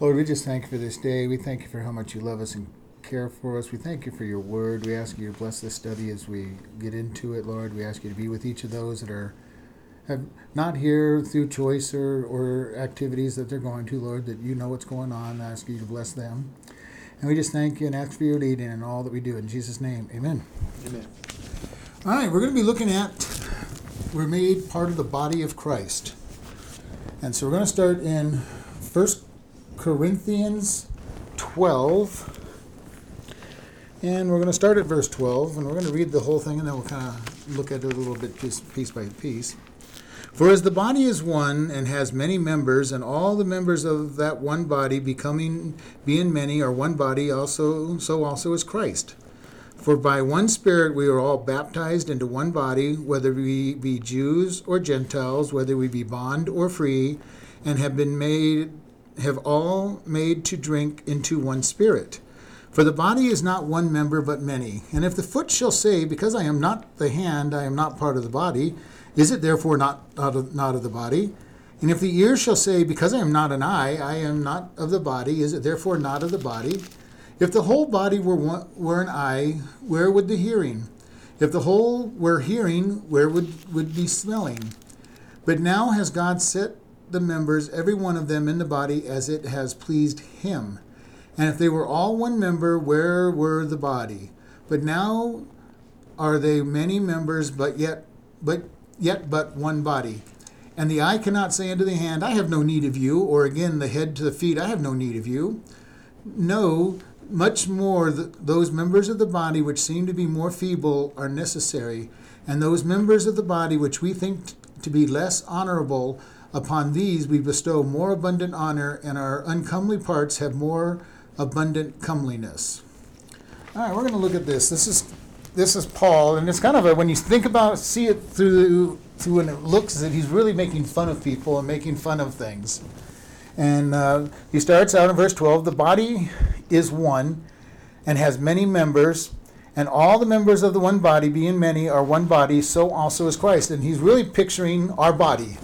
Lord, we just thank you for this day. We thank you for how much you love us and care for us. We thank you for your word. We ask you to bless this study as we get into it, Lord. We ask you to be with each of those that are have not here through choice or, or activities that they're going to, Lord, that you know what's going on. I ask you to bless them. And we just thank you and ask for your leading in all that we do. In Jesus' name, amen. Amen. All right, we're going to be looking at we're made part of the body of Christ. And so we're going to start in 1 Corinthians 12. And we're going to start at verse 12, and we're going to read the whole thing, and then we'll kind of look at it a little bit piece, piece by piece. For as the body is one and has many members, and all the members of that one body becoming being many are one body, also so also is Christ. For by one Spirit we are all baptized into one body, whether we be Jews or Gentiles, whether we be bond or free, and have been made have all made to drink into one Spirit. For the body is not one member but many. And if the foot shall say, Because I am not the hand, I am not part of the body, is it therefore not, not, of, not of the body? And if the ear shall say, Because I am not an eye, I am not of the body, is it therefore not of the body? If the whole body were, one, were an eye, where would the hearing? If the whole were hearing, where would, would be smelling? But now has God set the members, every one of them, in the body as it has pleased him. And if they were all one member, where were the body? But now are they many members, but yet but yet but one body. And the eye cannot say unto the hand, I have no need of you, or again the head to the feet, I have no need of you. No, much more th- those members of the body which seem to be more feeble are necessary, and those members of the body which we think t- to be less honorable, upon these we bestow more abundant honor, and our uncomely parts have more abundant comeliness. All right, we're going to look at this. This is this is Paul, and it's kind of a when you think about see it through through when it looks that he's really making fun of people and making fun of things. And uh, he starts out in verse 12 the body is one and has many members, and all the members of the one body, being many, are one body, so also is Christ. And he's really picturing our body.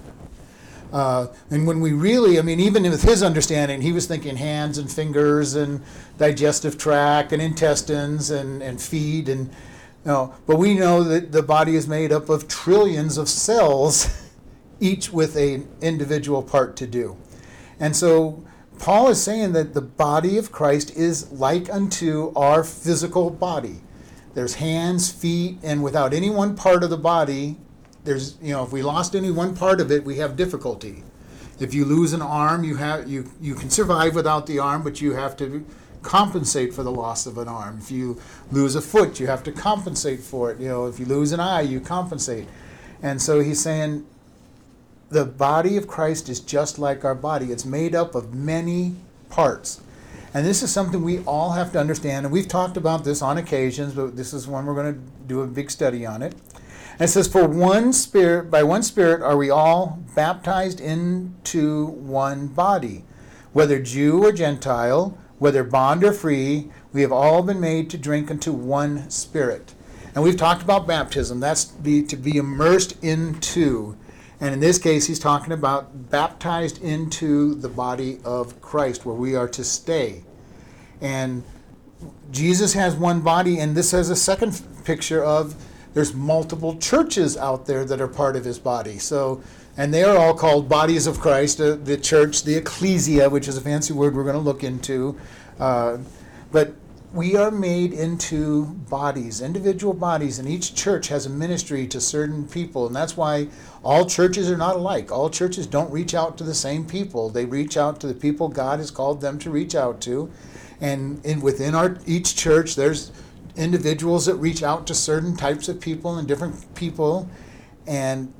Uh, and when we really, I mean, even with his understanding, he was thinking hands and fingers and digestive tract and intestines and, and feet and you know, but we know that the body is made up of trillions of cells, each with an individual part to do. And so Paul is saying that the body of Christ is like unto our physical body. There's hands, feet, and without any one part of the body, there's you know, if we lost any one part of it, we have difficulty. If you lose an arm, you have you you can survive without the arm, but you have to compensate for the loss of an arm. If you lose a foot, you have to compensate for it. You know, if you lose an eye, you compensate. And so he's saying the body of Christ is just like our body. It's made up of many parts. And this is something we all have to understand. And we've talked about this on occasions, but this is one we're going to do a big study on it. And it says, For one spirit, by one spirit are we all baptized into one body, whether Jew or Gentile, whether bond or free, we have all been made to drink unto one spirit. And we've talked about baptism. That's to be immersed into. And in this case, he's talking about baptized into the body of Christ, where we are to stay. And Jesus has one body, and this has a second picture of there's multiple churches out there that are part of his body. So, and they are all called bodies of Christ, uh, the church, the ecclesia, which is a fancy word we're going to look into. Uh, but we are made into bodies, individual bodies, and each church has a ministry to certain people, and that's why all churches are not alike. All churches don't reach out to the same people. They reach out to the people God has called them to reach out to, and in within our each church, there's individuals that reach out to certain types of people and different people, and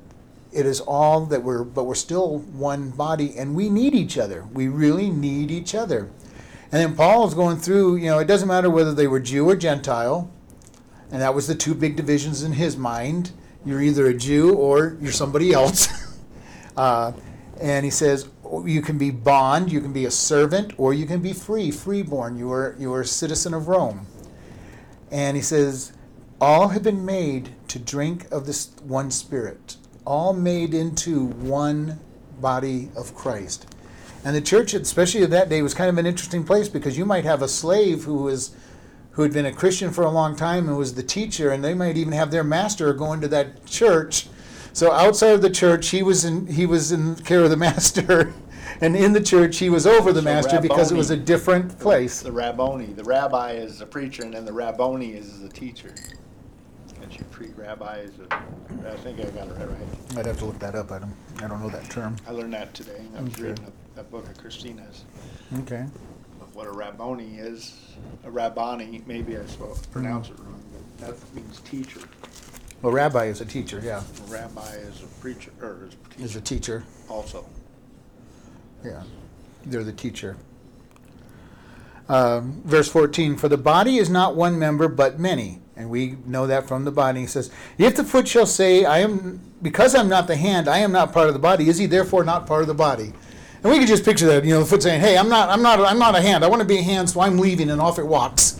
it is all that we're, but we're still one body, and we need each other. We really need each other. And then Paul is going through, you know, it doesn't matter whether they were Jew or Gentile, and that was the two big divisions in his mind. You're either a Jew or you're somebody else. uh, and he says, you can be bond, you can be a servant, or you can be free, freeborn. You are, you are a citizen of Rome. And he says, all have been made to drink of this one spirit, all made into one body of Christ. And the church, especially of that day, was kind of an interesting place because you might have a slave who was who had been a Christian for a long time and was the teacher, and they might even have their master going to that church. So outside of the church, he was in he was in care of the master, and in the church, he was over the So master because it was a Rabboni. different place. The Rabboni, the rabbi is the preacher, and then the Rabboni is the teacher. And you pre-rabbi is a, I think I got it right. I'd have to look that up. I don't I don't know that term. I learned that today. I was Okay. reading a, a book of Christina's Okay. of what a Rabboni is. A Rabbani, maybe I spoke, pronounce it wrong, but that means teacher. Well, rabbi is a teacher. Yeah, A rabbi is a preacher, or is a is a teacher teacher. also. Yeah, they're the teacher. Um, verse 14 For the body is not one member, but many. And we know that from the body. He says, If the foot shall say, I am, because I'm not the hand, I am not part of the body, is he therefore not part of the body? And we can just picture that, you know, the foot saying, Hey, I'm not, I'm not, I'm not a hand. I want to be a hand, so I'm leaving, and off it walks.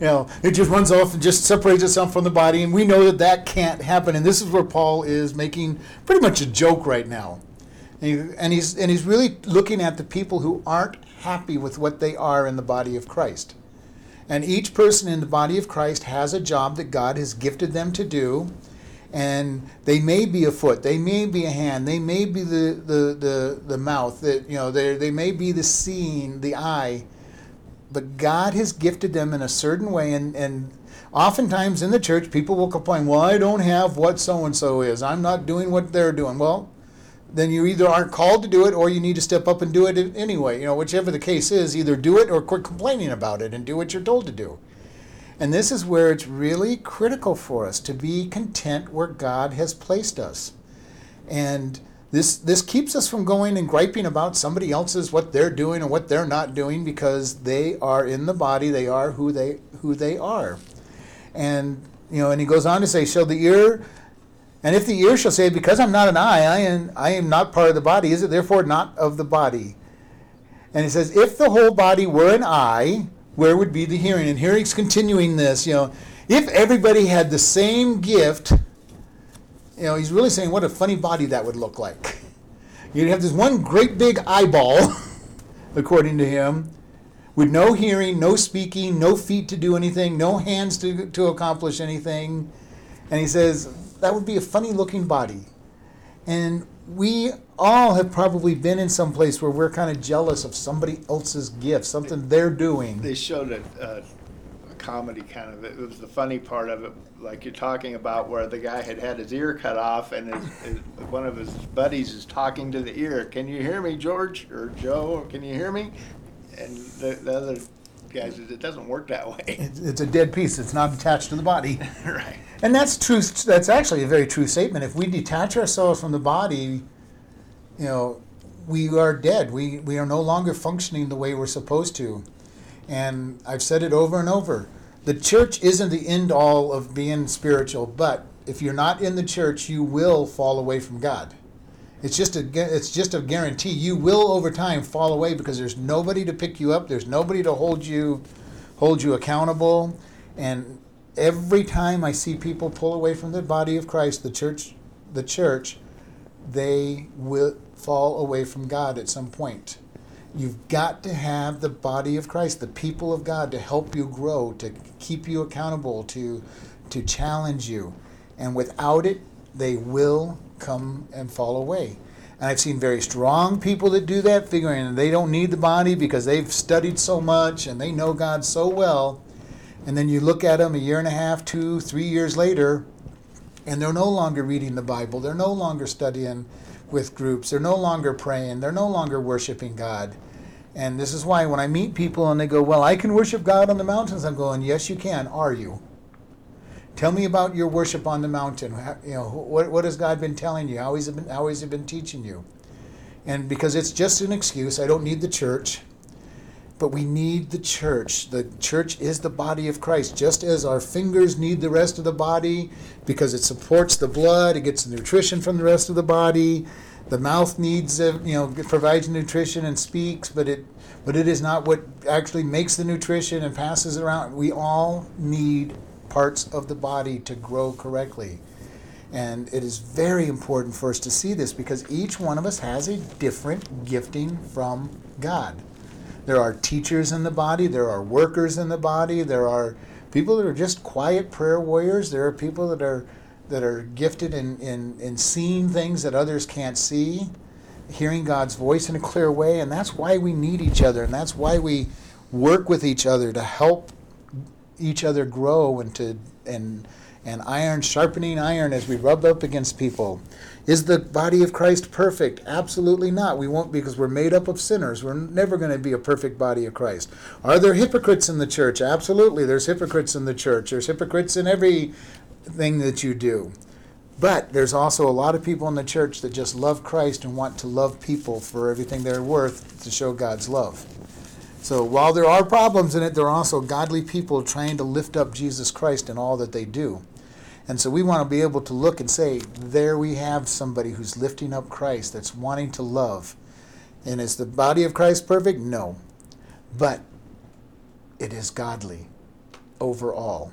You know, it just runs off and just separates itself from the body, and we know that that can't happen. And this is where Paul is making pretty much a joke right now. And, and he's and he's really looking at the people who aren't happy with what they are in the body of Christ. And each person in the body of Christ has a job that God has gifted them to do. And they may be a foot, they may be a hand, they may be the, the, the, the mouth, that you know, they, they may be the seeing, the eye. But God has gifted them in a certain way and, and oftentimes in the church people will complain, Well, I don't have what so and so is. I'm not doing what they're doing. Well, then you either aren't called to do it or you need to step up and do it anyway. You know, whichever the case is, either do it or quit complaining about it and do what you're told to do. And this is where it's really critical for us to be content where God has placed us. And this this keeps us from going and griping about somebody else's what they're doing and what they're not doing because they are in the body, they are who they who they are. And you know, and he goes on to say, Shall the ear and if the ear shall say, Because I'm not an eye, I am, I am not part of the body, is it therefore not of the body? And he says, If the whole body were an eye, where would be the hearing? And here he's continuing this, you know, if everybody had the same gift, you know, he's really saying what a funny body that would look like. You'd have this one great big eyeball, according to him, with no hearing, no speaking, no feet to do anything, no hands to, to accomplish anything. And he says, that would be a funny looking body. And we all have probably been in some place where we're kind of jealous of somebody else's gift, something they're doing. They showed a, a, a comedy kind of, it was the funny part of it, like you're talking about where the guy had had his ear cut off and his, his, one of his buddies is talking to the ear, can you hear me, George, or Joe, can you hear me? And the, the other guy says, it doesn't work that way. It's, it's a dead piece. It's not attached to the body. Right. And that's true. That's actually a very true statement. If we detach ourselves from the body, you know, we are dead. We we are no longer functioning the way we're supposed to. And I've said it over and over. The church isn't the end all of being spiritual, but if you're not in the church, you will fall away from God. It's just a it's just a guarantee. You will over time fall away because there's nobody to pick you up. There's nobody to hold you hold you accountable. And every time I see people pull away from the body of Christ, the church, the church, they will fall away from God at some point. You've got to have the body of Christ, the people of God, to help you grow, to keep you accountable, to to challenge you. And without it, they will come and fall away. And I've seen very strong people that do that, figuring they don't need the body because they've studied so much and they know God so well. And then you look at them a year and a half, two, three years later, and they're no longer reading the Bible. They're no longer studying with groups. They're no longer praying. They're no longer worshiping God. And this is why when I meet people and they go, Well, I can worship God on the mountains, I'm going, Yes, you can. Are you? Tell me about your worship on the mountain. You know, what, what has God been telling you? How has, been, how has He been teaching you? And because it's just an excuse, I don't need the church. But we need the church. The church is the body of Christ, just as our fingers need the rest of the body because it supports the blood, it gets nutrition from the rest of the body. The mouth needs, uh, you know, provides nutrition and speaks, but it, but it is not what actually makes the nutrition and passes it around. We all need parts of the body to grow correctly. And it is very important for us to see this because each one of us has a different gifting from God. There are teachers in the body, there are workers in the body, there are people that are just quiet prayer warriors, there are people that are that are gifted in, in, in seeing things that others can't see, hearing God's voice in a clear way, and that's why we need each other, and that's why we work with each other to help each other grow and to and and iron sharpening iron as we rub up against people. Is the body of Christ perfect? Absolutely not. We won't because we're made up of sinners. We're never going to be a perfect body of Christ. Are there hypocrites in the church? Absolutely. There's hypocrites in the church. There's hypocrites in everything that you do. But there's also a lot of people in the church that just love Christ and want to love people for everything they're worth to show God's love. So while there are problems in it, there are also godly people trying to lift up Jesus Christ in all that they do. And so we want to be able to look and say, there we have somebody who's lifting up Christ, that's wanting to love. And is the body of Christ perfect? No. But it is godly overall.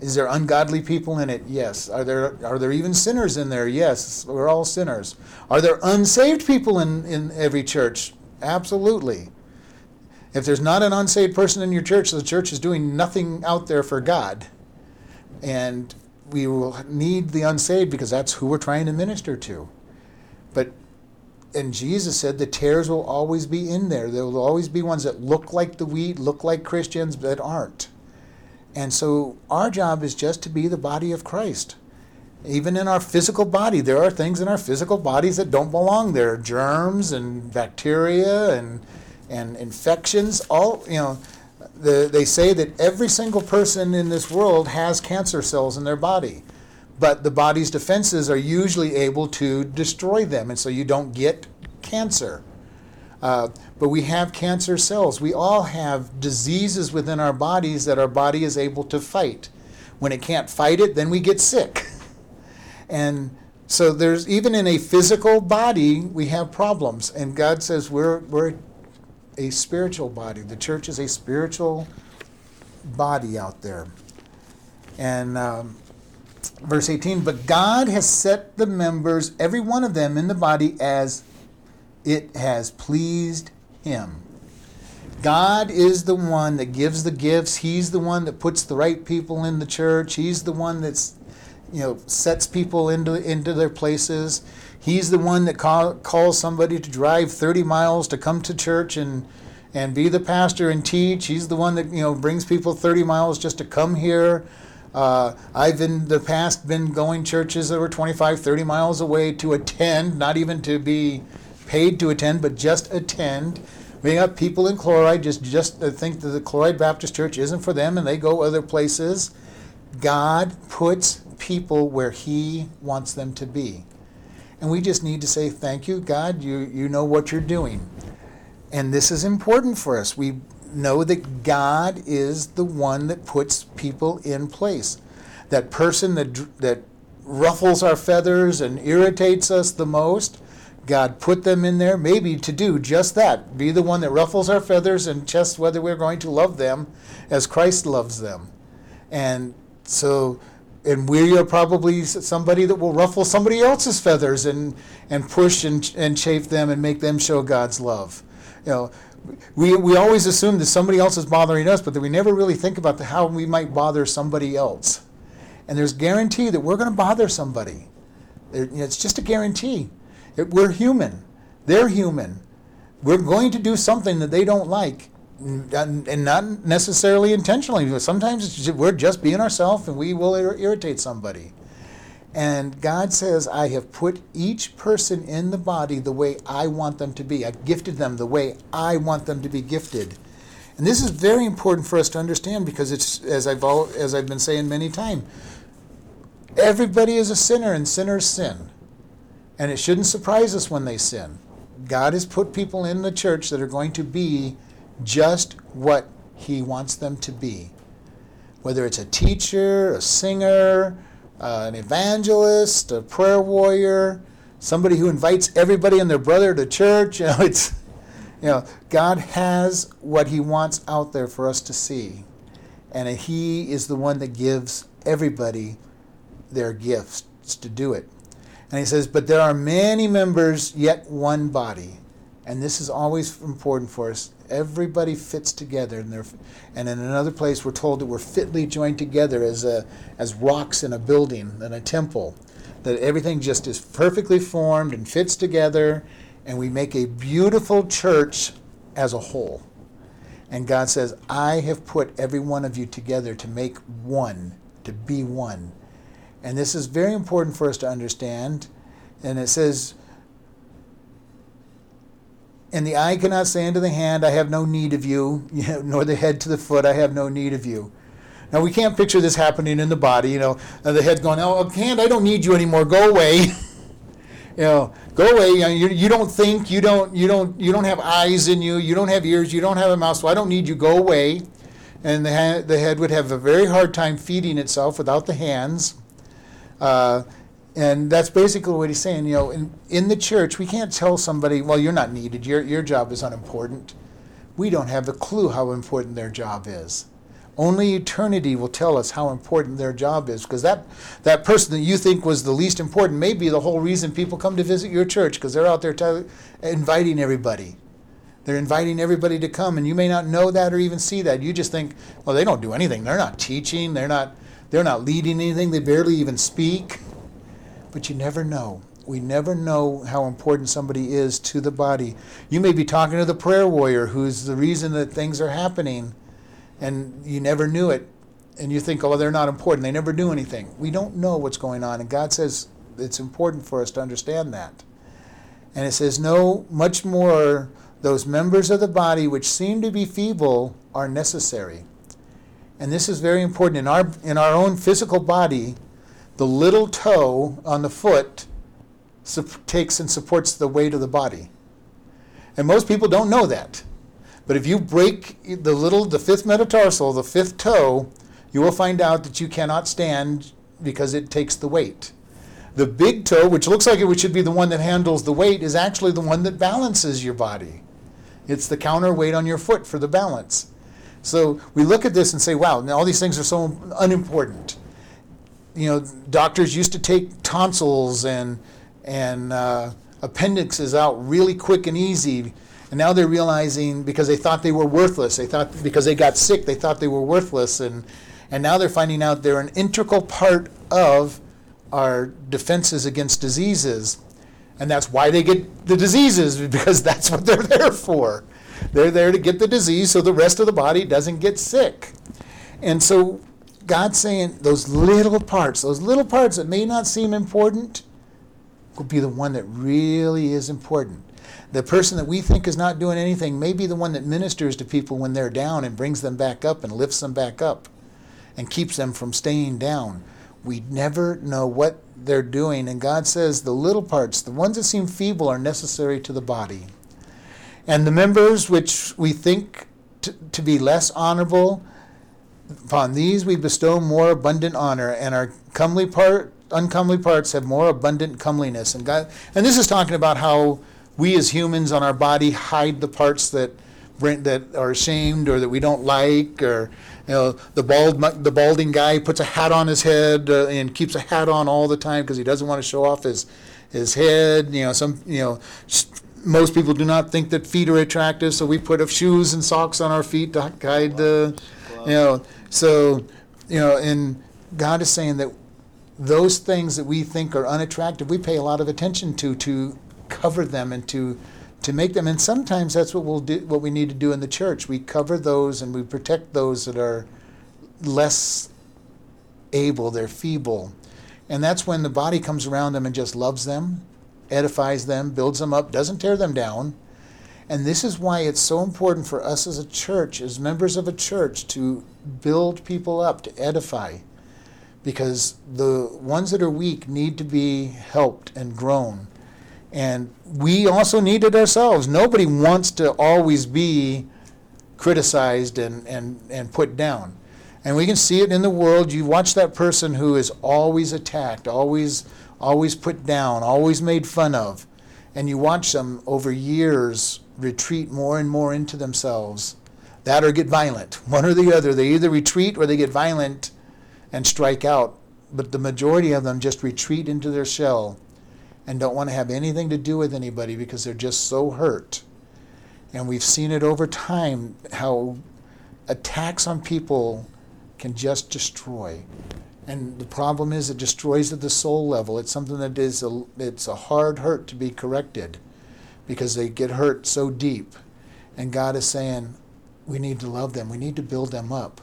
Is there ungodly people in it? Yes. Are there are there even sinners in there? Yes. We're all sinners. Are there unsaved people in, in every church? Absolutely. If there's not an unsaved person in your church, the church is doing nothing out there for God. And we will need the unsaved because that's who we're trying to minister to. But and Jesus said the tares will always be in there. There will always be ones that look like the wheat, look like Christians, but aren't. And so our job is just to be the body of Christ. Even in our physical body, there are things in our physical bodies that don't belong there germs and bacteria and and infections. All you know, the, they say that every single person in this world has cancer cells in their body, but the body's defenses are usually able to destroy them, and so you don't get cancer. Uh, but we have cancer cells. We all have diseases within our bodies that our body is able to fight. When it can't fight it, then we get sick. And so there's even in a physical body, we have problems. And God says we're, we're a spiritual body. The church is a spiritual body out there. And um, verse 18, but God has set the members, every one of them in the body, as it has pleased Him. God is the one that gives the gifts. He's the one that puts the right people in the church. He's the one that's, you know, sets people into into their places. He's the one that call, calls somebody to drive 30 miles to come to church and and be the pastor and teach. He's the one that you know brings people 30 miles just to come here. Uh, I've in the past been going churches that were 25, 30 miles away to attend, not even to be paid to attend, but just attend. We got people in Chloride just just think that the Chloride Baptist Church isn't for them, and they go other places. God puts people where He wants them to be. And we just need to say, Thank you, God, you, you know what you're doing. And this is important for us. We know that God is the one that puts people in place. That person that, that ruffles our feathers and irritates us the most, God put them in there maybe to do just that be the one that ruffles our feathers and tests whether we're going to love them as Christ loves them. And so and we are probably somebody that will ruffle somebody else's feathers and, and push and, and chafe them and make them show God's love. You know, we, we always assume that somebody else is bothering us, but that we never really think about the, how we might bother somebody else. And there's guarantee that we're going to bother somebody. It's just a guarantee. It, we're human. They're human. We're going to do something that they don't like and not necessarily intentionally. Sometimes we're just being ourselves and we will irritate somebody. And God says, I have put each person in the body the way I want them to be. I've gifted them the way I want them to be gifted. And this is very important for us to understand because it's, as I've, all, as I've been saying many times, everybody is a sinner and sinners sin. And it shouldn't surprise us when they sin. God has put people in the church that are going to be just what He wants them to be. Whether it's a teacher, a singer, uh, an evangelist, a prayer warrior, somebody who invites everybody and their brother to church. You know, it's you know, God has what He wants out there for us to see, and He is the one that gives everybody their gifts to do it. And he says, But there are many members, yet one body. And this is always important for us. Everybody fits together. And, and in another place, we're told that we're fitly joined together as, a, as rocks in a building, in a temple. That everything just is perfectly formed and fits together. And we make a beautiful church as a whole. And God says, I have put every one of you together to make one, to be one. And this is very important for us to understand. And it says, and the eye cannot say unto the hand, I have no need of you, nor the head to the foot, I have no need of you. Now we can't picture this happening in the body. You know, the head's going, "Oh, hand, I don't need you anymore. Go away." you know, go away. You, know, you, you don't think. You don't. You don't. You don't have eyes in you. You don't have ears. You don't have a mouth. So I don't need you. Go away. And the head, the head would have a very hard time feeding itself without the hands. Uh, and that's basically what he's saying. You know, in, in the church, we can't tell somebody, well, you're not needed, your, your job is unimportant. We don't have a clue how important their job is. Only eternity will tell us how important their job is because that, that person that you think was the least important may be the whole reason people come to visit your church because they're out there t- inviting everybody. They're inviting everybody to come, and you may not know that or even see that. You just think, well, they don't do anything. They're not teaching. They're not, they're not leading anything. They barely even speak but you never know. We never know how important somebody is to the body. You may be talking to the prayer warrior who's the reason that things are happening, and you never knew it. And you think, oh, they're not important. They never do anything. We don't know what's going on. And God says it's important for us to understand that. And it says, no, much more, those members of the body which seem to be feeble are necessary. And this is very important. In our, in our own physical body, the little toe on the foot takes and supports the weight of the body. And most people don't know that. But if you break the little, the fifth metatarsal, the fifth toe, you will find out that you cannot stand because it takes the weight. The big toe, which looks like it should be the one that handles the weight, is actually the one that balances your body. It's the counterweight on your foot for the balance. So we look at this and say, wow, all these things are so unimportant you know, doctors used to take tonsils and and uh, appendixes out really quick and easy, and now they're realizing because they thought they were worthless, they thought because they got sick, they thought they were worthless, and and now they're finding out they're an integral part of our defenses against diseases, and that's why they get the diseases because that's what they're there for. They're there to get the disease so the rest of the body doesn't get sick. And so God's saying those little parts, those little parts that may not seem important, will be the one that really is important. The person that we think is not doing anything may be the one that ministers to people when they're down and brings them back up and lifts them back up and keeps them from staying down. We never know what they're doing. And God says the little parts, the ones that seem feeble, are necessary to the body. And the members which we think to, to be less honorable, Upon these we bestow more abundant honor, and our comely part, uncomely parts have more abundant comeliness. And God, and this is talking about how we as humans on our body hide the parts that bring, that are ashamed or that we don't like, or you know, the bald the balding guy puts a hat on his head uh, and keeps a hat on all the time because he doesn't want to show off his his head. You know, some you know. Most people do not think that feet are attractive, so we put shoes and socks on our feet to hide the, you know, so, you know, and God is saying that those things that we think are unattractive, we pay a lot of attention to to cover them and to to make them. And sometimes that's what we'll do. What we need to do in the church, we cover those and we protect those that are less able. They're feeble, and that's when the body comes around them and just loves them, edifies them, builds them up, doesn't tear them down. And this is why it's so important for us as a church, as members of a church, to build people up, to edify. Because the ones that are weak need to be helped and grown. And we also need it ourselves. Nobody wants to always be criticized and, and, and put down. And we can see it in the world. You watch that person who is always attacked, always always put down, always made fun of. And you watch them over years retreat more and more into themselves. That or get violent. One or the other. They either retreat or they get violent and strike out but the majority of them just retreat into their shell and don't want to have anything to do with anybody because they're just so hurt. And we've seen it over time how attacks on people can just destroy. And the problem is it destroys at the soul level. It's something that is a, it's a hard hurt to be corrected because they get hurt so deep. And God is saying, we need to love them. We need to build them up.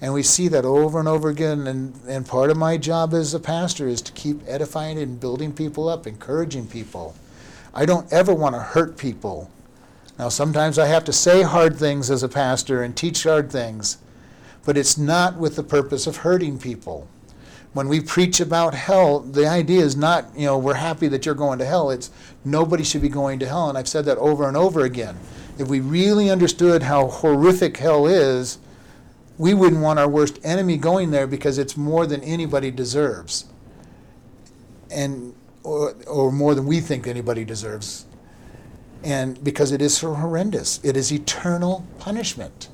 And we see that over and over again. And, and part of my job as a pastor is to keep edifying and building people up, encouraging people. I don't ever want to hurt people. Now, sometimes I have to say hard things as a pastor and teach hard things, but it's not with the purpose of hurting people. When we preach about hell, the idea is not, you know, we're happy that you're going to hell. It's nobody should be going to hell. And I've said that over and over again. If we really understood how horrific hell is, we wouldn't want our worst enemy going there because it's more than anybody deserves. And or, or more than we think anybody deserves. And because it is so horrendous. It is eternal punishment.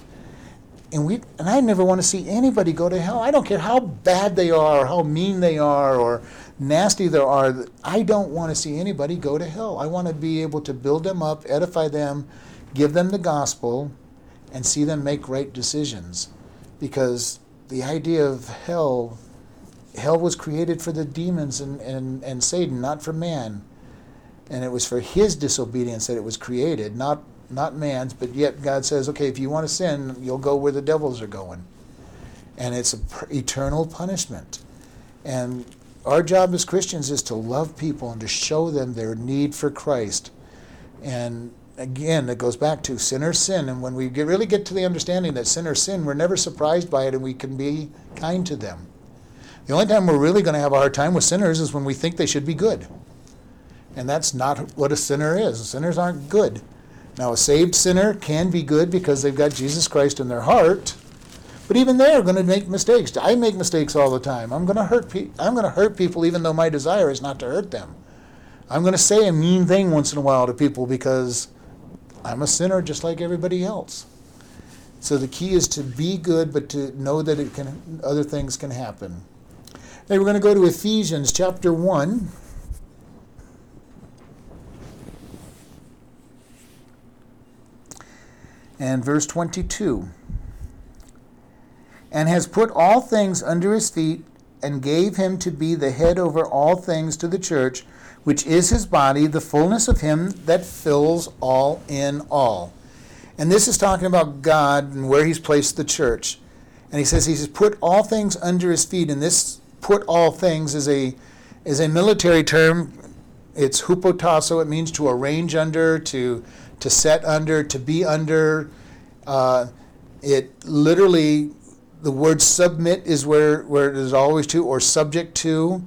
And we and I never want to see anybody go to hell. I don't care how bad they are or how mean they are or nasty they are. I don't want to see anybody go to hell. I want to be able to build them up, edify them, give them the gospel, and see them make right decisions because the idea of hell hell was created for the demons and, and, and Satan, not for man. And it was for his disobedience that it was created, not not man's, but yet God says, okay, if you want to sin, you'll go where the devils are going. And it's eternal punishment. And our job as Christians is to love people and to show them their need for Christ. And again, it goes back to sinners sin. And when we get, really get to the understanding that sinners sin, we're never surprised by it and we can be kind to them. The only time we're really going to have a hard time with sinners is when we think they should be good. And that's not what a sinner is. Sinners aren't good. Now, a saved sinner can be good because they've got Jesus Christ in their heart. But even they're going to make mistakes. I make mistakes all the time. I'm going to hurt pe- I'm going to hurt people even though my desire is not to hurt them. I'm going to say a mean thing once in a while to people because I'm a sinner just like everybody else. So the key is to be good, but to know that it can other things can happen. Hey, we're going to go to Ephesians chapter one. And verse 22. And has put all things under his feet, and gave him to be the head over all things to the church, which is his body, the fullness of him that fills all in all. And this is talking about God and where he's placed the church. And he says he's put all things under his feet. And this put all things is a is a military term. It's hupotasso. It means to arrange under, to to set under, to be under. Uh, it literally, the word submit is where, where it is always to, or subject to.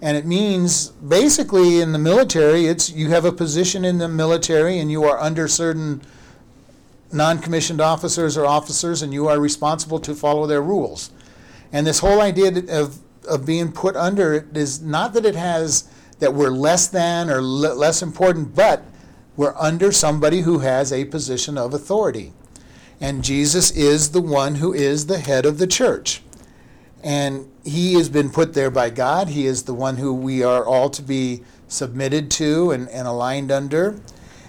And it means basically in the military, it's you have a position in the military and you are under certain non commissioned officers or officers and you are responsible to follow their rules. And this whole idea of, of being put under is not that it has that we're less than or l- less important, but we're under somebody who has a position of authority. And Jesus is the one who is the head of the church. And he has been put there by God. He is the one who we are all to be submitted to and, and aligned under.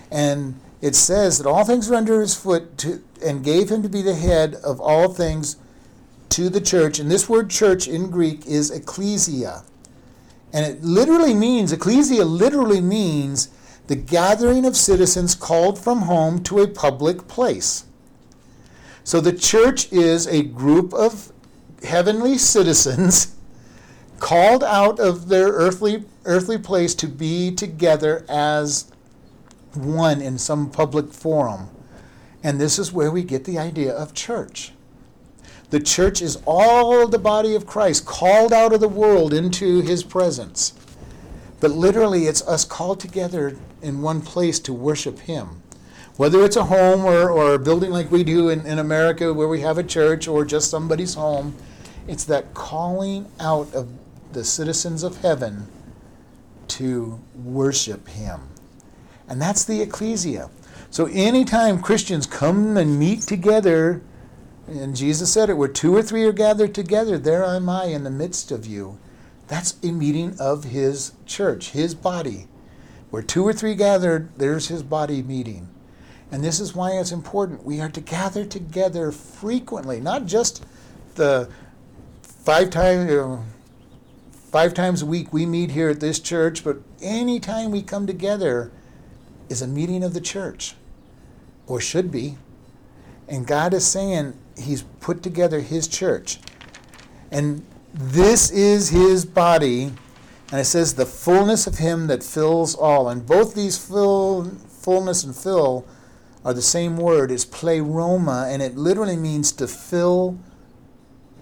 And it says that all things are under his foot to, and gave him to be the head of all things to the church. And this word church in Greek is ecclesia. And it literally means, ecclesia literally means the gathering of citizens called from home to a public place. So the church is a group of heavenly citizens called out of their earthly earthly place to be together as one in some public forum. And this is where we get the idea of church. The church is all the body of Christ called out of the world into his presence. But literally, it's us called together in one place to worship him. Whether it's a home or, or a building like we do in, in America where we have a church or just somebody's home, it's that calling out of the citizens of heaven to worship him. And that's the ecclesia. So anytime Christians come and meet together And Jesus said it, where two or three are gathered together, there am I in the midst of you. That's a meeting of his church, his body. Where two or three gathered, there's his body meeting. And this is why it's important. We are to gather together frequently, not just the five times, you know, five times a week we meet here at this church, but any time we come together is a meeting of the church, or should be. And God is saying He's put together His church. And this is His body. And it says, the fullness of Him that fills all. And both these fill, fullness and fill are the same word. It's pleroma, and it literally means to fill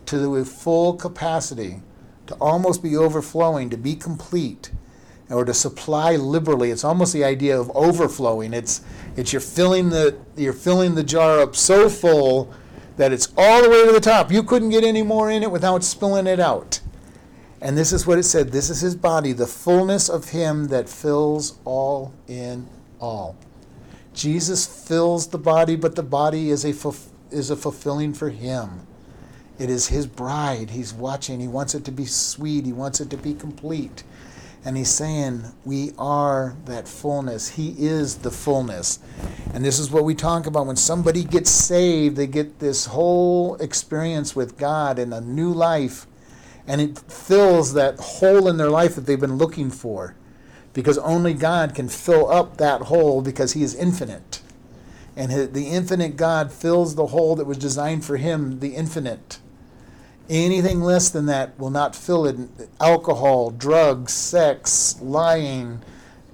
to the full capacity, to almost be overflowing, to be complete, or to supply liberally. It's almost the idea of overflowing. It's it's you're filling the you're filling the jar up so full that it's all the way to the top. You couldn't get any more in it without spilling it out. And this is what it said. This is his body, the fullness of him that fills all in all. Jesus fills the body, but the body is a is a fulfilling for him. It is his bride. He's watching. He wants it to be sweet. He wants it to be complete. And he's saying, We are that fullness. He is the fullness. And this is what we talk about. When somebody gets saved, they get this whole experience with God and a new life. And it fills that hole in their life that they've been looking for. Because only God can fill up that hole because he is infinite. And the infinite God fills the hole that was designed for him, the infinite. Anything less than that will not fill it. Alcohol, drugs, sex, lying,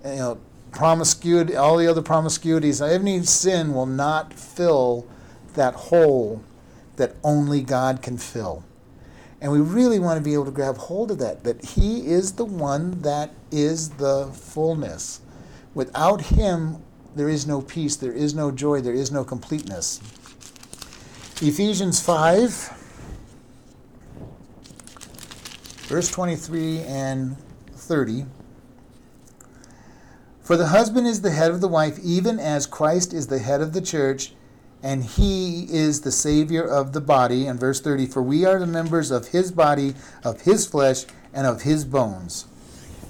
you know, promiscuity, all the other promiscuities, any sin will not fill that hole that only God can fill. And we really want to be able to grab hold of that, that He is the one that is the fullness. Without Him, there is no peace, there is no joy, there is no completeness. Ephesians 5 verse 23 and 30. For the husband is the head of the wife, even as Christ is the head of the church, and he is the Savior of the body. And verse 30 For we are the members of his body, of his flesh, and of his bones.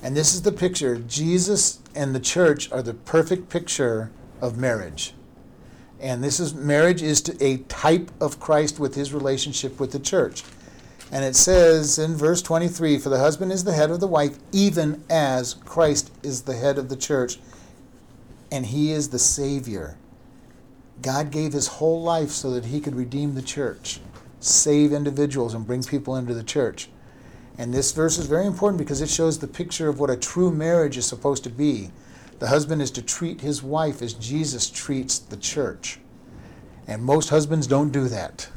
And this is the picture. Jesus and the church are the perfect picture of marriage. And this is marriage is to a type of Christ with his relationship with the church. And it says in verse 23 For the husband is the head of the wife, even as Christ is the head of the church, and he is the Savior. God gave his whole life so that he could redeem the church, save individuals, and bring people into the church. And this verse is very important because it shows the picture of what a true marriage is supposed to be. The husband is to treat his wife as Jesus treats the church. And most husbands don't do that.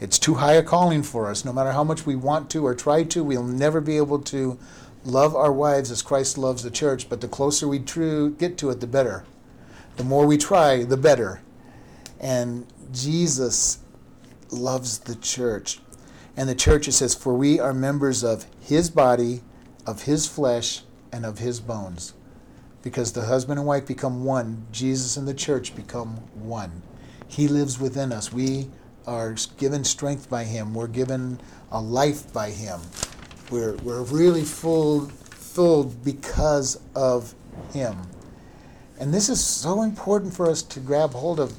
It's too high a calling for us. No matter how much we want to or try to, we'll never be able to love our wives as Christ loves the church. But the closer we true, get to it, the better. The more we try, the better. And Jesus loves the church. And the church, it says, For we are members of his body, of his flesh, and of his bones. Because the husband and wife become one, Jesus and the church become one. He lives within us. We are given strength by Him. We're given a life by Him. We're, we're really full, filled because of Him. And this is so important for us to grab hold of.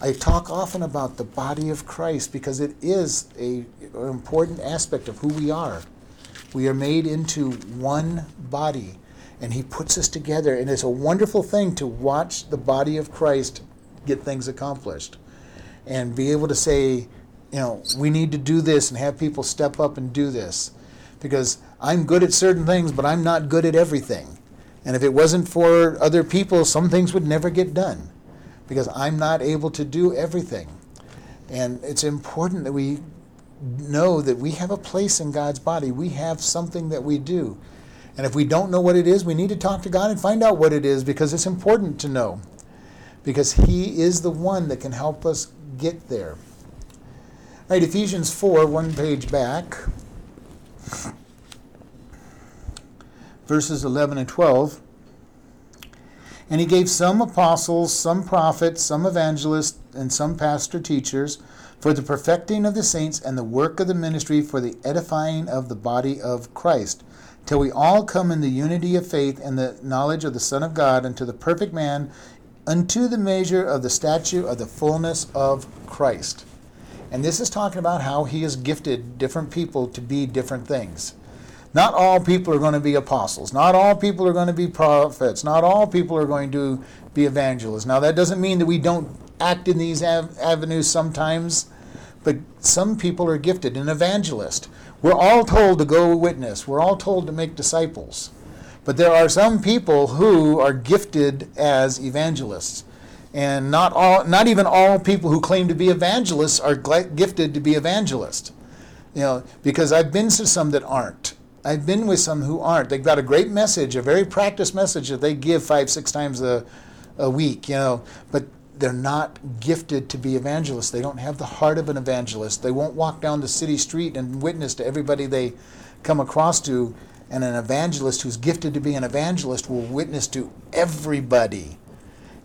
I talk often about the body of Christ because it is a, an important aspect of who we are. We are made into one body, and He puts us together. And it's a wonderful thing to watch the body of Christ get things accomplished and be able to say, you know, we need to do this and have people step up and do this. Because I'm good at certain things, but I'm not good at everything. And if it wasn't for other people, some things would never get done because I'm not able to do everything. And it's important that we know that we have a place in God's body. We have something that we do. And if we don't know what it is, we need to talk to God and find out what it is because it's important to know. Because He is the one that can help us get there. All right, Ephesians 4, one page back, verses 11 and 12. And he gave some apostles, some prophets, some evangelists, and some pastor teachers, for the perfecting of the saints and the work of the ministry for the edifying of the body of Christ, till we all come in the unity of faith and the knowledge of the Son of God, unto the perfect man, unto the measure of the stature of the fullness of Christ. And this is talking about how he has gifted different people to be different things. Not all people are going to be apostles. Not all people are going to be prophets. Not all people are going to be evangelists. Now, that doesn't mean that we don't act in these av- avenues sometimes, but some people are gifted. An evangelist. We're all told to go witness, we're all told to make disciples. But there are some people who are gifted as evangelists. And not all, not even all people who claim to be evangelists are gifted to be evangelists. You know, because I've been to some that aren't. I've been with some who aren't. They've got a great message, a very practiced message that they give five, six times a, a week, you know, but they're not gifted to be evangelists. They don't have the heart of an evangelist. They won't walk down the city street and witness to everybody they come across to. And an evangelist who's gifted to be an evangelist will witness to everybody.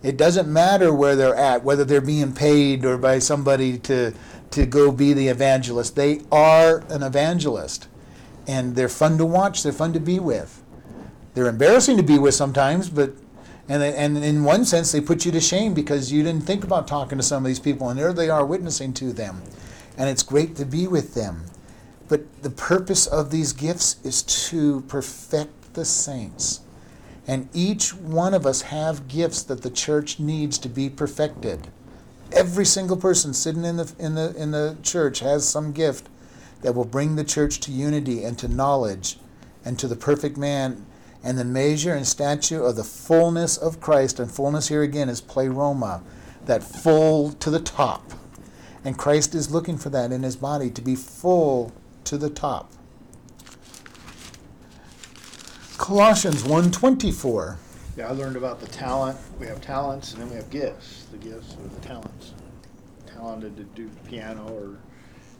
It doesn't matter where they're at, whether they're being paid or by somebody to, to go be the evangelist. They are an evangelist and they're fun to watch. They're fun to be with. They're embarrassing to be with sometimes, but and and in one sense they put you to shame because you didn't think about talking to some of these people, and there they are witnessing to them, and it's great to be with them. But the purpose of these gifts is to perfect the saints. And each one of us have gifts that the church needs to be perfected. Every single person sitting in the in the in the church has some gift that will bring the church to unity and to knowledge and to the perfect man and the measure and stature of the fullness of Christ. And fullness here again is pleroma, that full to the top. And Christ is looking for that in his body to be full to the top. Colossians 1:24. Yeah, I learned about the talent. We have talents and then we have gifts. The gifts are the talents. Talented to do piano or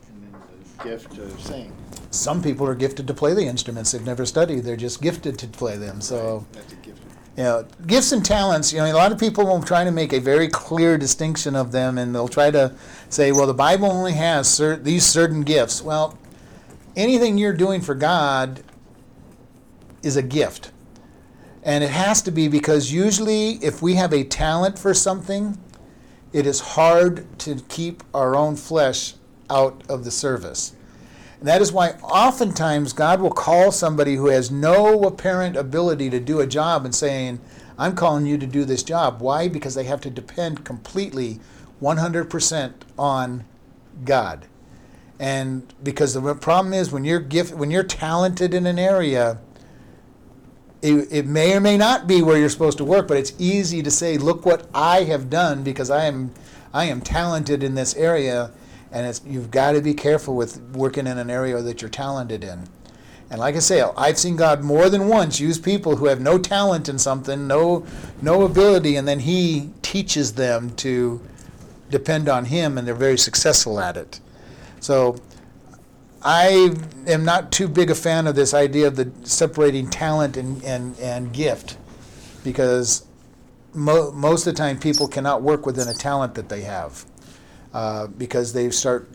and then the gift to sing. Some people are gifted to play the instruments. They've never studied. They're just gifted to play them. So, right. that's a gift. You know, gifts and talents. You know, a lot of people will try to make a very clear distinction of them, and they'll try to say, "Well, the Bible only has these certain gifts." Well, anything you're doing for God is a gift, and it has to be because usually, if we have a talent for something, it is hard to keep our own flesh out of the service. And that is why oftentimes God will call somebody who has no apparent ability to do a job and saying, I'm calling you to do this job. Why? Because they have to depend completely 100% on God. And because the problem is when you're gift, when you're talented in an area, it, it may or may not be where you're supposed to work, but it's easy to say, look what I have done because I am I am talented in this area and it's you've got to be careful with working in an area that you're talented in. And like I say, I've seen God more than once use people who have no talent in something, no no ability, and then He teaches them to depend on Him, and they're very successful at it. So I am not too big a fan of this idea of the separating talent and, and, and gift because mo- most of the time people cannot work within a talent that they have. Uh, because they start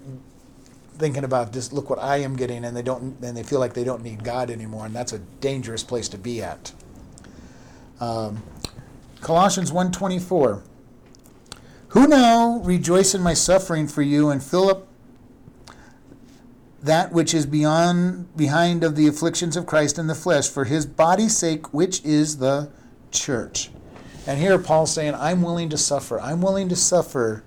thinking about this look what i am getting and they don't and they feel like they don't need god anymore and that's a dangerous place to be at um, colossians 1.24 who now rejoice in my suffering for you and fill up that which is beyond behind of the afflictions of christ in the flesh for his body's sake which is the church and here paul's saying i'm willing to suffer i'm willing to suffer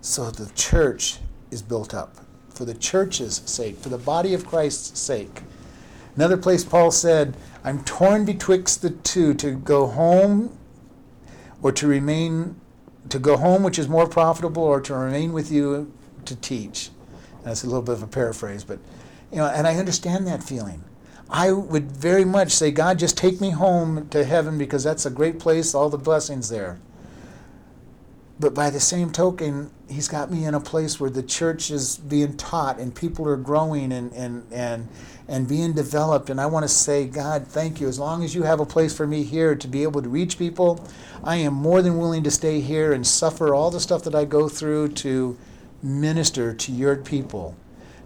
so the church is built up for the church's sake, for the body of Christ's sake. Another place Paul said, I'm torn betwixt the two to go home or to remain, to go home, which is more profitable, or to remain with you to teach. That's a little bit of a paraphrase, but, you know, and I understand that feeling. I would very much say, God, just take me home to heaven because that's a great place, all the blessings there. but by the same token, he's got me in a place where the church is being taught and people are growing and, and, and, and being developed. And I want to say, God, thank you. As long as you have a place for me here to be able to reach people, I am more than willing to stay here and suffer all the stuff that I go through to minister to your people,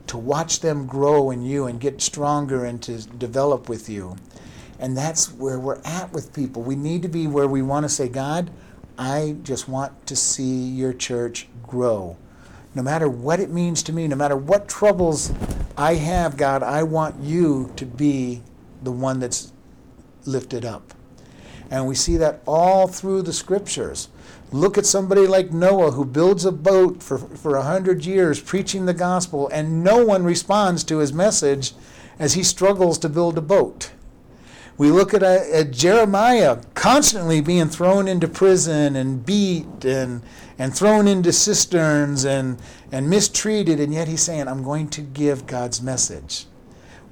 to watch them grow in you and get stronger and to develop with you. And that's where we're at with people. We need to be where we want to say, God, I just want to see your church grow. No matter what it means to me, no matter what troubles I have, God, I want you to be the one that's lifted up. And we see that all through the scriptures. Look at somebody like Noah who builds a boat for, for a hundred years preaching the gospel, and no one responds to his message as he struggles to build a boat. We look at, uh, at Jeremiah constantly being thrown into prison and beat and, and thrown into cisterns and, and mistreated, and yet he's saying, I'm going to give God's message.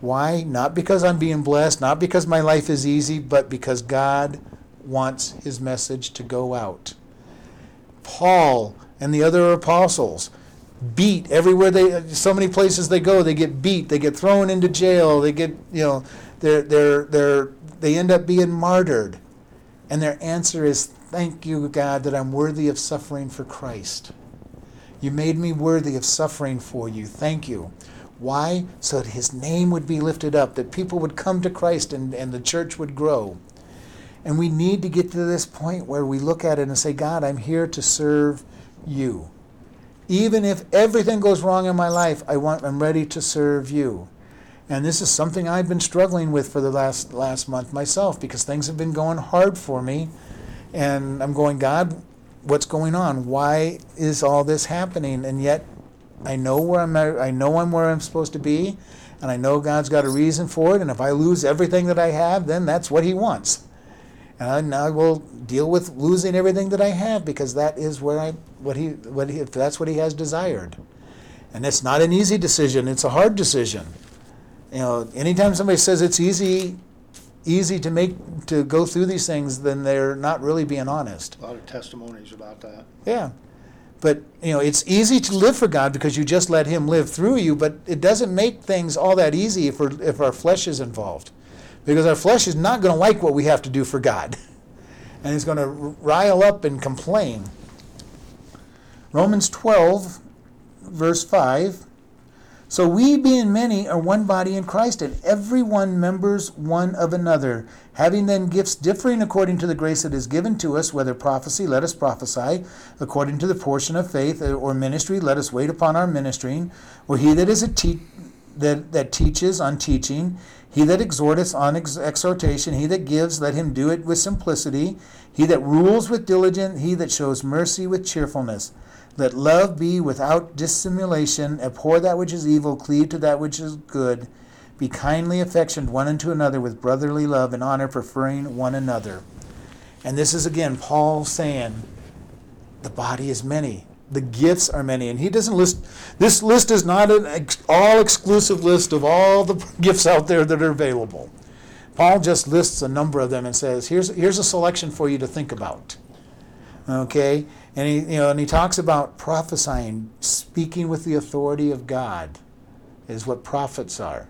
Why? Not because I'm being blessed, not because my life is easy, but because God wants his message to go out. Paul and the other apostles beat everywhere they so many places they go they get beat they get thrown into jail they get you know they're, they're, they're, they end up being martyred. And their answer is, Thank you, God, that I'm worthy of suffering for Christ. You made me worthy of suffering for you. Thank you. Why? So that his name would be lifted up, that people would come to Christ and, and the church would grow. And we need to get to this point where we look at it and say, God, I'm here to serve you. Even if everything goes wrong in my life, I want, I'm ready to serve you. And this is something I've been struggling with for the last last month myself because things have been going hard for me. And I'm going, God, what's going on? Why is all this happening? And yet I know where I'm at, I know I'm where I'm supposed to be, and I know God's got a reason for it, and if I lose everything that I have, then that's what he wants. And I will deal with losing everything that I have because that is where I what he what he that's what he has desired. And it's not an easy decision, it's a hard decision you know, anytime somebody says it's easy, easy to make to go through these things, then they're not really being honest. A lot of testimonies about that. Yeah. But you know, it's easy to live for God because you just let Him live through you. But it doesn't make things all that easy if, if our flesh is involved, because our flesh is not going to like what we have to do for God, and it's going to rile up and complain. Romans 12, verse 5 so we, being many, are one body in Christ, and every one members one of another. Having then gifts differing according to the grace that is given to us, whether prophecy, let us prophesy, according to the portion of faith, uh, or ministry, let us wait upon our ministering, or he that is a te- that, that teaches on teaching, he that exhorteth on ex- exhortation, he that gives, let him do it with simplicity, he that rules with diligence, he that shows mercy with cheerfulness. Let love be without dissimulation. Abhor that which is evil, cleave to that which is good. Be kindly affectioned one unto another with brotherly love and honor, preferring one another. And this is again Paul saying, the body is many. The gifts are many. And he doesn't list, this list is not an ex- all exclusive list of all the gifts out there that are available. Paul just lists a number of them and says, here's, here's a selection for you to think about. Okay? And he, you know, and he talks about prophesying, speaking with the authority of God, is what prophets are.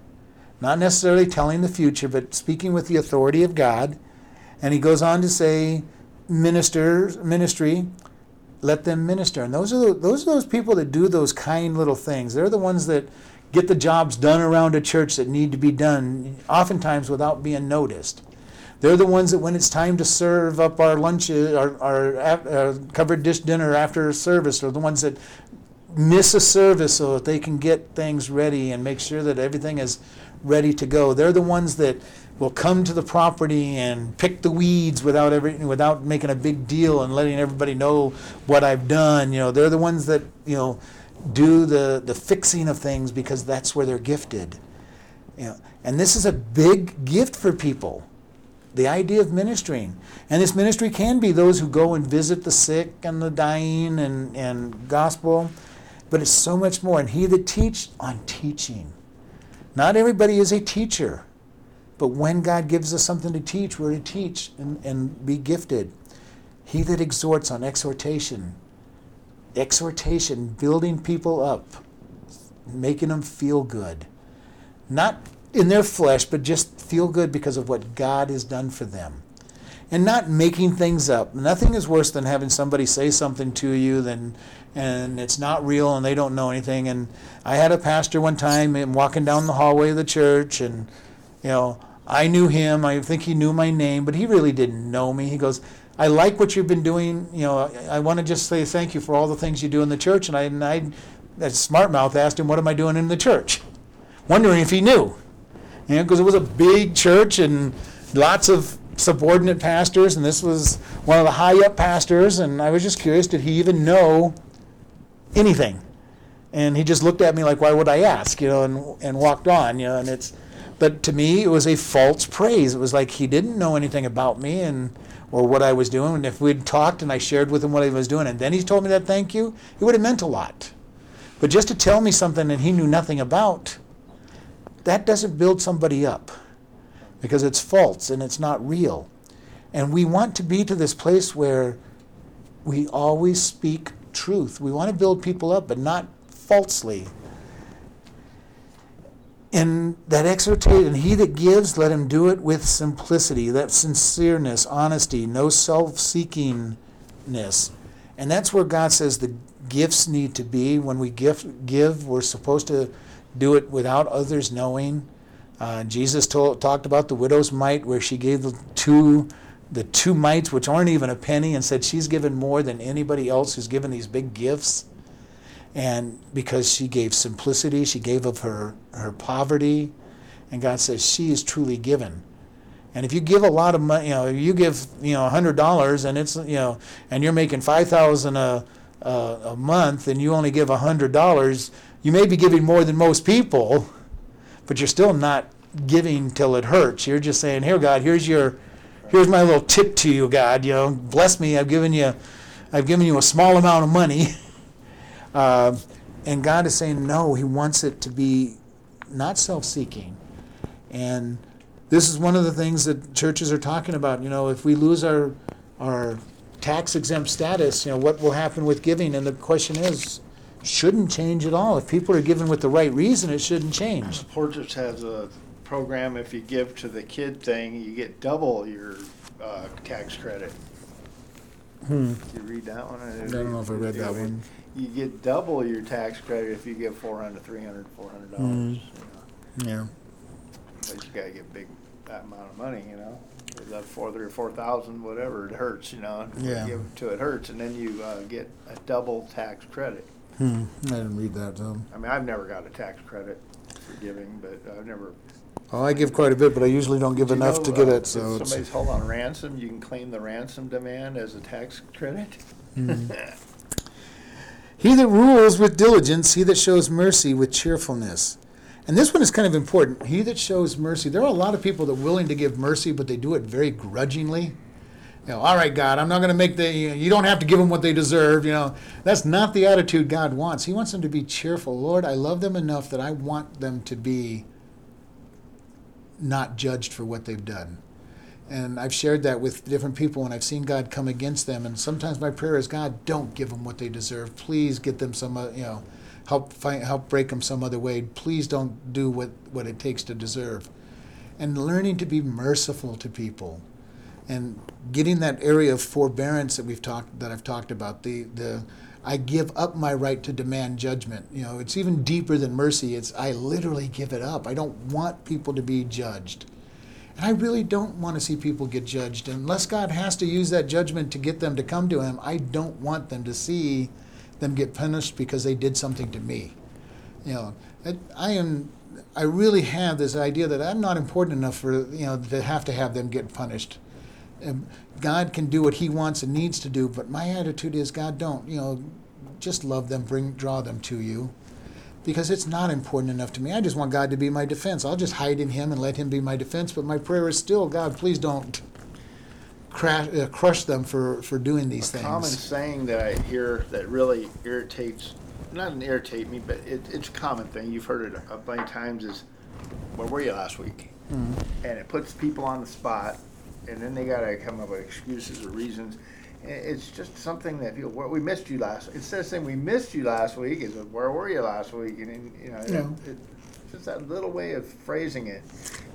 Not necessarily telling the future, but speaking with the authority of God. And he goes on to say, ministers, ministry, let them minister. And those are the, those are those people that do those kind little things. They're the ones that get the jobs done around a church that need to be done, oftentimes without being noticed. They're the ones that, when it's time to serve up our lunches, our, our uh, covered dish dinner after service, are the ones that miss a service so that they can get things ready and make sure that everything is ready to go. They're the ones that will come to the property and pick the weeds without every, without making a big deal and letting everybody know what I've done. You know, they're the ones that you know do the the fixing of things because that's where they're gifted. You know, and this is a big gift for people the idea of ministering. And this ministry can be those who go and visit the sick and the dying and, and gospel, but it's so much more. And he that teach on teaching. Not everybody is a teacher, but when God gives us something to teach, we're to teach and, and be gifted. He that exhorts on exhortation. exhortation, building people up, making them feel good. Not in their flesh, but just feel good because of what God has done for them. And not making things up. Nothing is worse than having somebody say something to you than and it's not real and they don't know anything. And I had a pastor one time and walking down the hallway of the church and you know, I knew him. I think he knew my name, but he really didn't know me. He goes, I like what you've been doing. You know, I, I want to just say thank you for all the things you do in the church. And I, and I, that smart mouth asked him, what am I doing in the church? Wondering if he knew. You know, because it was a big church and lots of subordinate pastors, and this was one of the high up pastors. And I was just curious, did he even know anything? And he just looked at me like, why would I ask? You know, and, and walked on, you know, and it's, but to me, it was a false praise. It was like he didn't know anything about me and or what I was doing. And if we'd talked and I shared with him what I was doing, and then he told me that thank you, it would have meant a lot. But just to tell me something that he knew nothing about, that doesn't build somebody up because it's false and it's not real. And we want to be to this place where we always speak truth. We want to build people up, but not falsely. And that exhortation, and he that gives, let him do it with simplicity, that sincereness, honesty, no self seekingness. And that's where God says the gifts need to be. When we give, give we're supposed to do it without others knowing. Uh, Jesus told, talked about the widow's mite, where she gave the two, the two mites, which aren't even a penny, and said she's given more than anybody else who's given these big gifts. And because she gave simplicity, she gave of her, her poverty, and God says she is truly given. And if you give a lot of money, you know, you give you know hundred dollars, and it's you know, and you're making five thousand a a month, and you only give hundred dollars, you may be giving more than most people, but you're still not giving till it hurts. You're just saying, "Here, God, here's your, here's my little tip to you, God. You know, bless me. I've given you, I've given you a small amount of money." Uh, and God is saying, no, He wants it to be not self seeking. And this is one of the things that churches are talking about. You know, if we lose our, our tax exempt status, you know, what will happen with giving? And the question is, shouldn't change at all. If people are giving with the right reason, it shouldn't change. Portage has a program, if you give to the kid thing, you get double your uh, tax credit. Hmm. Did you read that one? I don't know if I read that one. You get double your tax credit if you give four hundred, three hundred, four hundred dollars. Mm. Yeah. But you gotta get big, that amount of money, you know? That four, three or four thousand, whatever, it hurts, you know? Yeah. Give it to it hurts, and then you uh, get a double tax credit. Hmm. I didn't read that, so. I mean, I've never got a tax credit for giving, but I've never. Oh, I give quite a bit, but I usually don't give Do you enough know, to get uh, it, so If it's. somebody's held on ransom, you can claim the ransom demand as a tax credit? He that rules with diligence, he that shows mercy with cheerfulness. And this one is kind of important. He that shows mercy. There are a lot of people that are willing to give mercy, but they do it very grudgingly. You know, all right, God, I'm not going to make the. You don't have to give them what they deserve. You know, that's not the attitude God wants. He wants them to be cheerful. Lord, I love them enough that I want them to be not judged for what they've done. And I've shared that with different people, and I've seen God come against them. And sometimes my prayer is, God, don't give them what they deserve. Please get them some, uh, you know, help find, help break them some other way. Please don't do what, what it takes to deserve. And learning to be merciful to people, and getting that area of forbearance that we've talked that I've talked about. The the I give up my right to demand judgment. You know, it's even deeper than mercy. It's I literally give it up. I don't want people to be judged. And I really don't want to see people get judged. Unless God has to use that judgment to get them to come to Him, I don't want them to see them get punished because they did something to me. You know, I, am. I really have this idea that I'm not important enough for you know to have to have them get punished. And God can do what He wants and needs to do, but my attitude is, God, don't. You know, just love them, bring, draw them to you because it's not important enough to me. I just want God to be my defense. I'll just hide in Him and let Him be my defense. But my prayer is still, God, please don't crash, uh, crush them for, for doing these A things. common saying that I hear that really irritates, not an irritate me, but it, it's a common thing. You've heard it a bunch of times is, where were you last week? Mm. And it puts people on the spot, and then they gotta come up with excuses or reasons. I- it's just something that you know, we missed you last. Instead of saying we missed you last week, is where were you last week? And you know, it, it, just that little way of phrasing it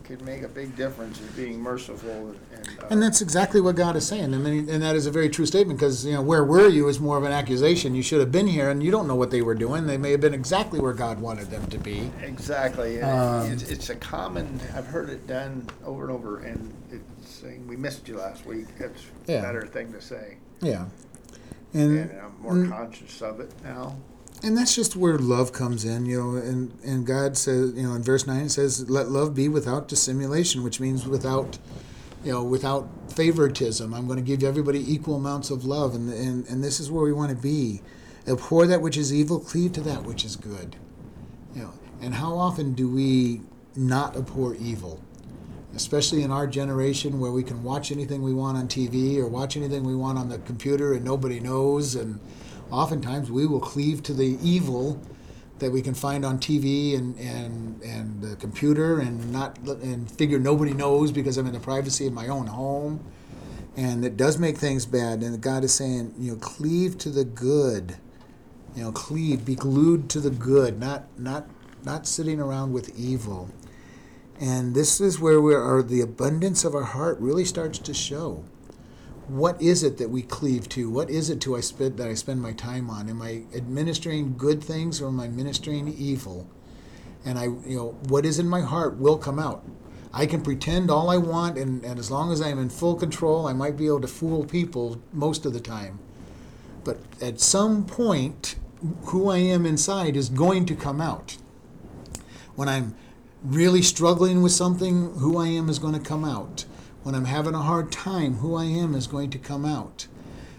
could make a big difference in being merciful and. Uh, And that's exactly what God is saying, and then, and that is a very true statement because you know where were you is more of an accusation. You should have been here, and you don't know what they were doing. They may have been exactly where God wanted them to be. Exactly. Um, it's, it's a common, I've heard it done over and over, and it's saying, we missed you last week. That's a better thing to say. Yeah, And and I'm more conscious of it now. and that's just where love comes in, you know. And and God says, you know, in verse nine it says, "Let love be without dissimulation," which means without, you know, without favoritism. I'm going to give everybody equal amounts of love, and and and this is where we want to be. Abhor that which is evil, cleave to that which is good. You know, and how often do we not abhor evil? Especially in our generation where we can watch anything we want on TV or watch anything we want on the computer and nobody knows. And oftentimes we will cleave to the evil that we can find on TV and, and, and the computer and not and figure nobody knows because I'm in the privacy of my own home. And it does make things bad. And God is saying, you know, cleave to the good. You know, cleave, be glued to the good, not not not sitting around with evil. And this is where we are the abundance of our heart really starts to show. What is it that we cleave to? What is it to I spend that I spend my time on? Am I administering good things or am I ministering evil? And I you know, what is in my heart will come out. I can pretend all I want and, and as long as I'm in full control, I might be able to fool people most of the time. But at some point, who I am inside is going to come out. When I'm really struggling with something, who I am is going to come out. When I'm having a hard time, who I am is going to come out.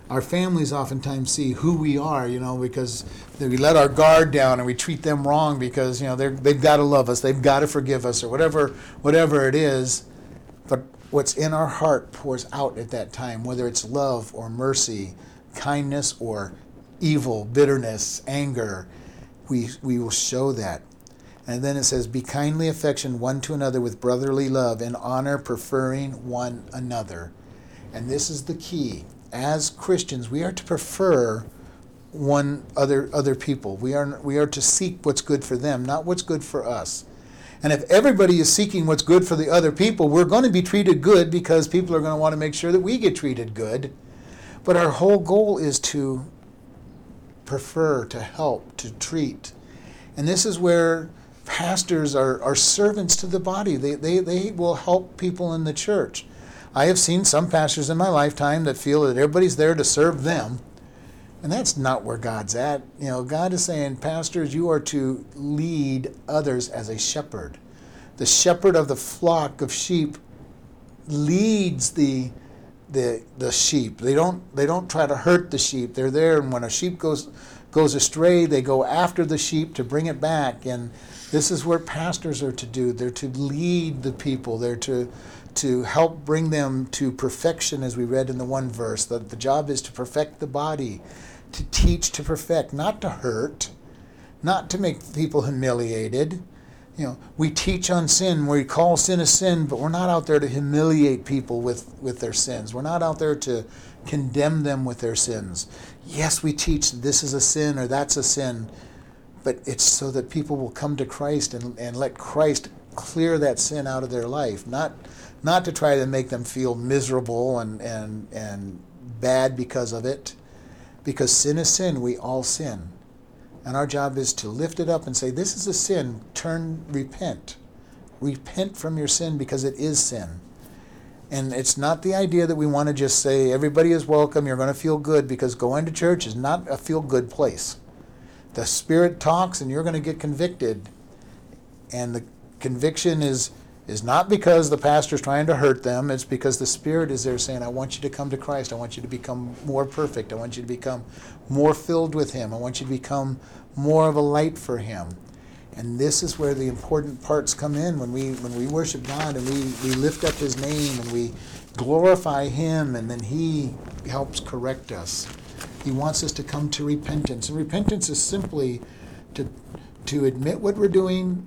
Our families oftentimes see who we are, you know, because we let our guard down and we treat them wrong because you know they've got to love us, they've got to forgive us, or whatever, whatever it is. But what's in our heart pours out at that time, whether it's love or mercy, kindness or evil, bitterness, anger. We we will show that. And then it says, Be kindly affectioned one to another with brotherly love and honor, preferring one another. And this is the key. As Christians, we are to prefer one other other people. We are we are to seek what's good for them, not what's good for us. And if everybody is seeking what's good for the other people, we're going to be treated good because people are going to want to make sure that we get treated good. But our whole goal is to prefer, to help, to treat. And this is where pastors are, are servants to the body. They, they, they will help people in the church. I have seen some pastors in my lifetime that feel that everybody's there to serve them. And that's not where God's at. You know, God is saying, Pastors, you are to lead others as a shepherd. The shepherd of the flock of sheep leads the the the sheep. They don't they don't try to hurt the sheep. They're there and when a sheep goes goes astray, they go after the sheep to bring it back. And this is what pastors are to do. They're to lead the people. They're to to help bring them to perfection as we read in the one verse. That the job is to perfect the body, to teach to perfect, not to hurt, not to make people humiliated. You know, we teach on sin, we call sin a sin, but we're not out there to humiliate people with, with their sins. We're not out there to condemn them with their sins. Yes, we teach this is a sin or that's a sin, but it's so that people will come to Christ and, and let Christ clear that sin out of their life, not not to try to make them feel miserable and, and, and bad because of it. Because sin is sin, we all sin. And our job is to lift it up and say, This is a sin. Turn, repent. Repent from your sin because it is sin. And it's not the idea that we want to just say, Everybody is welcome, you're going to feel good, because going to church is not a feel good place. The Spirit talks and you're going to get convicted. And the conviction is is not because the pastor's trying to hurt them, it's because the Spirit is there saying, I want you to come to Christ. I want you to become more perfect. I want you to become more filled with Him. I want you to become more of a light for Him. And this is where the important parts come in when we when we worship God and we, we lift up His name and we glorify Him and then He helps correct us. He wants us to come to repentance. And repentance is simply to to admit what we're doing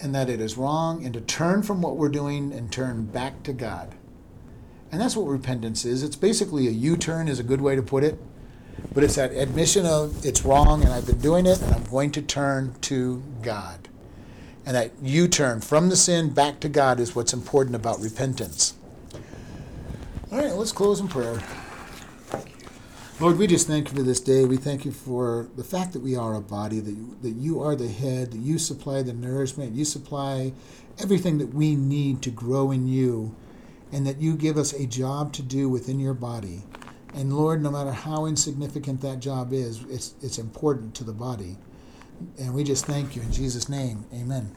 and that it is wrong and to turn from what we're doing and turn back to God. And that's what repentance is. It's basically a U turn, is a good way to put it. But it's that admission of it's wrong and I've been doing it and I'm going to turn to God. And that U turn from the sin back to God is what's important about repentance. All right, let's close in prayer. Lord, we just thank you for this day. We thank you for the fact that we are a body, that you, that you are the head, that you supply the nourishment, you supply everything that we need to grow in you, and that you give us a job to do within your body. And Lord, no matter how insignificant that job is, it's, it's important to the body. And we just thank you in Jesus' name. Amen.